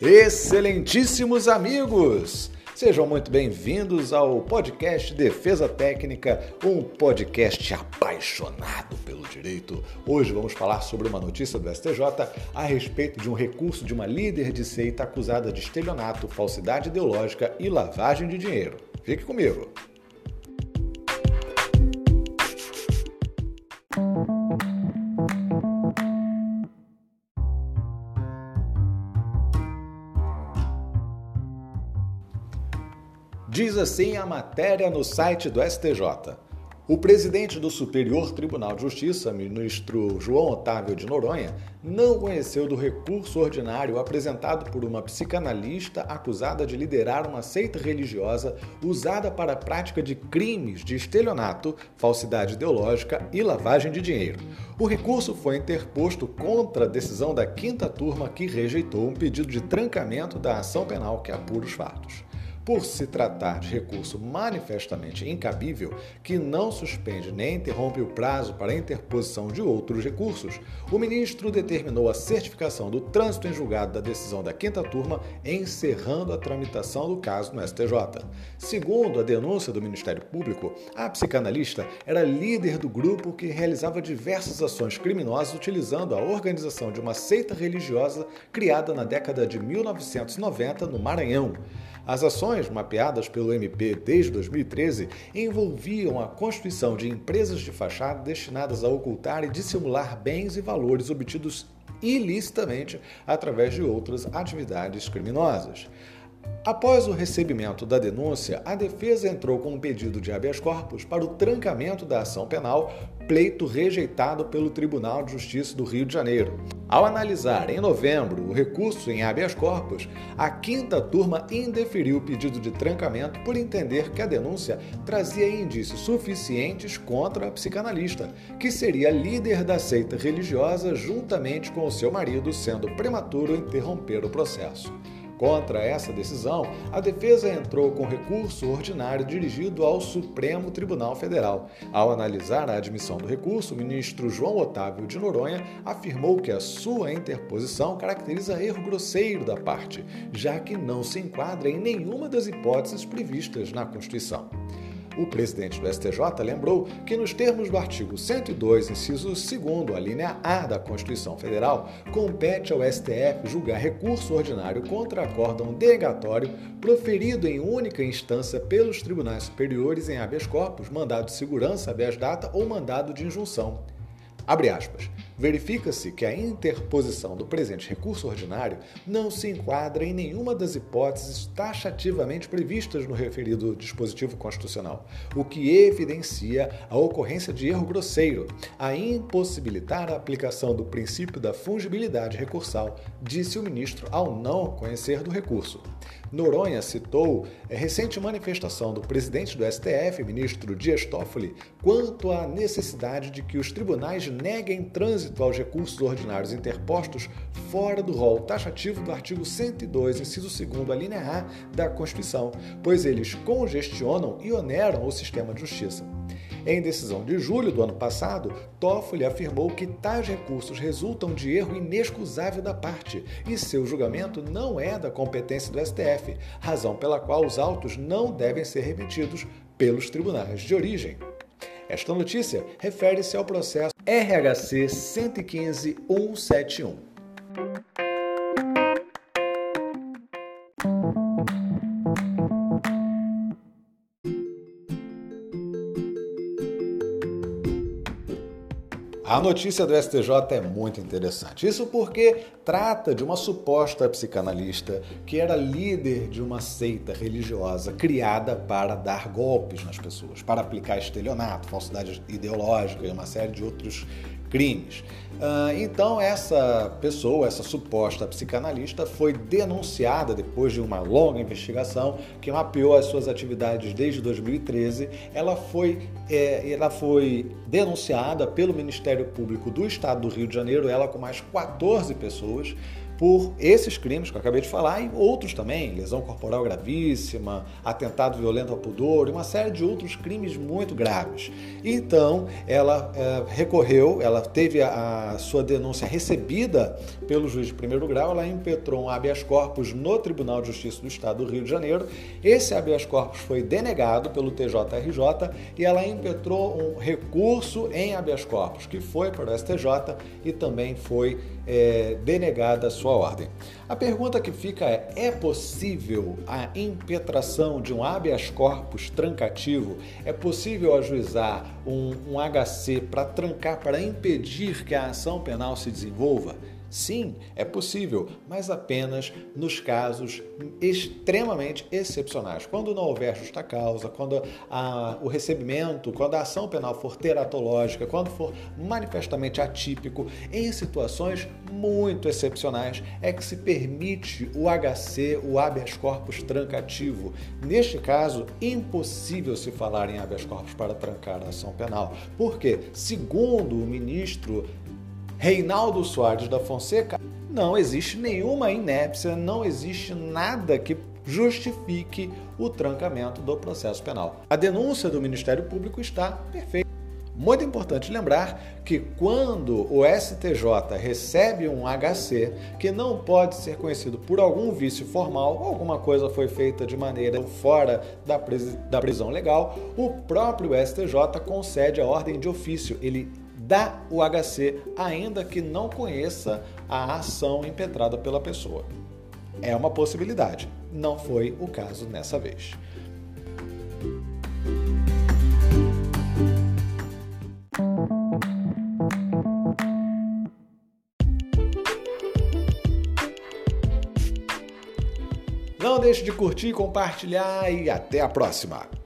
Excelentíssimos amigos! Sejam muito bem-vindos ao podcast Defesa Técnica, um podcast apaixonado pelo direito. Hoje vamos falar sobre uma notícia do STJ a respeito de um recurso de uma líder de seita acusada de estelionato, falsidade ideológica e lavagem de dinheiro. Fique comigo! Diz assim a matéria no site do STJ. O presidente do Superior Tribunal de Justiça, ministro João Otávio de Noronha, não conheceu do recurso ordinário apresentado por uma psicanalista acusada de liderar uma seita religiosa usada para a prática de crimes de estelionato, falsidade ideológica e lavagem de dinheiro. O recurso foi interposto contra a decisão da quinta turma que rejeitou um pedido de trancamento da ação penal que apura os fatos por se tratar de recurso manifestamente incabível, que não suspende nem interrompe o prazo para interposição de outros recursos, o ministro determinou a certificação do trânsito em julgado da decisão da quinta turma, encerrando a tramitação do caso no STJ. Segundo a denúncia do Ministério Público, a psicanalista era líder do grupo que realizava diversas ações criminosas utilizando a organização de uma seita religiosa criada na década de 1990 no Maranhão. As ações mapeadas pelo MP desde 2013 envolviam a constituição de empresas de fachada destinadas a ocultar e dissimular bens e valores obtidos ilicitamente através de outras atividades criminosas. Após o recebimento da denúncia, a defesa entrou com um pedido de habeas corpus para o trancamento da ação penal, pleito rejeitado pelo Tribunal de Justiça do Rio de Janeiro. Ao analisar em novembro o recurso em habeas corpus, a quinta turma indeferiu o pedido de trancamento por entender que a denúncia trazia indícios suficientes contra a psicanalista, que seria líder da seita religiosa juntamente com o seu marido, sendo prematuro interromper o processo. Contra essa decisão, a defesa entrou com recurso ordinário dirigido ao Supremo Tribunal Federal. Ao analisar a admissão do recurso, o ministro João Otávio de Noronha afirmou que a sua interposição caracteriza erro grosseiro da parte, já que não se enquadra em nenhuma das hipóteses previstas na Constituição. O presidente do STJ lembrou que, nos termos do artigo 102, inciso 2, a linha A da Constituição Federal, compete ao STF julgar recurso ordinário contra acórdão denegatório proferido em única instância pelos tribunais superiores em habeas corpus, mandado de segurança, habeas data ou mandado de injunção. Abre aspas. Verifica-se que a interposição do presente recurso ordinário não se enquadra em nenhuma das hipóteses taxativamente previstas no referido dispositivo constitucional, o que evidencia a ocorrência de erro grosseiro, a impossibilitar a aplicação do princípio da fungibilidade recursal, disse o ministro ao não conhecer do recurso. Noronha citou a recente manifestação do presidente do STF, ministro Dias Toffoli, quanto à necessidade de que os tribunais neguem trânsito aos recursos ordinários interpostos fora do rol taxativo do artigo 102, inciso 2 a linha A da Constituição, pois eles congestionam e oneram o sistema de justiça. Em decisão de julho do ano passado, Toffoli afirmou que tais recursos resultam de erro inexcusável da parte e seu julgamento não é da competência do STF, razão pela qual os autos não devem ser remetidos pelos tribunais de origem. Esta notícia refere-se ao processo RHC 115171. A notícia do STJ é muito interessante. Isso porque trata de uma suposta psicanalista que era líder de uma seita religiosa criada para dar golpes nas pessoas, para aplicar estelionato, falsidade ideológica e uma série de outros crimes. Ah, então, essa pessoa, essa suposta psicanalista, foi denunciada depois de uma longa investigação que mapeou as suas atividades desde 2013. Ela foi, é, ela foi denunciada pelo Ministério Público do Estado do Rio de Janeiro, ela com mais 14 pessoas por esses crimes que eu acabei de falar e outros também, lesão corporal gravíssima, atentado violento ao pudor e uma série de outros crimes muito graves. Então, ela é, recorreu, ela teve a, a, sua denúncia recebida pelo juiz de primeiro grau, ela impetrou um habeas corpus no Tribunal de Justiça do Estado do Rio de Janeiro. Esse habeas corpus foi denegado pelo TJRJ e ela impetrou um recurso em habeas corpus que foi para o STJ e também foi é, denegada a sua ordem. A pergunta que fica é: é possível a impetração de um habeas corpus trancativo? É possível ajuizar um, um HC para trancar, para impedir que a ação penal se desenvolva? Sim, é possível, mas apenas nos casos extremamente excepcionais. Quando não houver justa causa, quando a, o recebimento, quando a ação penal for teratológica, quando for manifestamente atípico, em situações muito excepcionais, é que se permite o HC, o habeas corpus trancativo. Neste caso, impossível se falar em habeas corpus para trancar a ação penal, porque, segundo o ministro Reinaldo Soares da Fonseca, não existe nenhuma inépcia, não existe nada que justifique o trancamento do processo penal. A denúncia do Ministério Público está perfeita. Muito importante lembrar que quando o STJ recebe um HC que não pode ser conhecido por algum vício formal, alguma coisa foi feita de maneira fora da, prisão legal, o próprio STJ concede a ordem de ofício. Ele dá o HC, ainda que não conheça a ação impetrada pela pessoa. É uma possibilidade, não foi o caso nessa vez. Não deixe de curtir, compartilhar e até a próxima!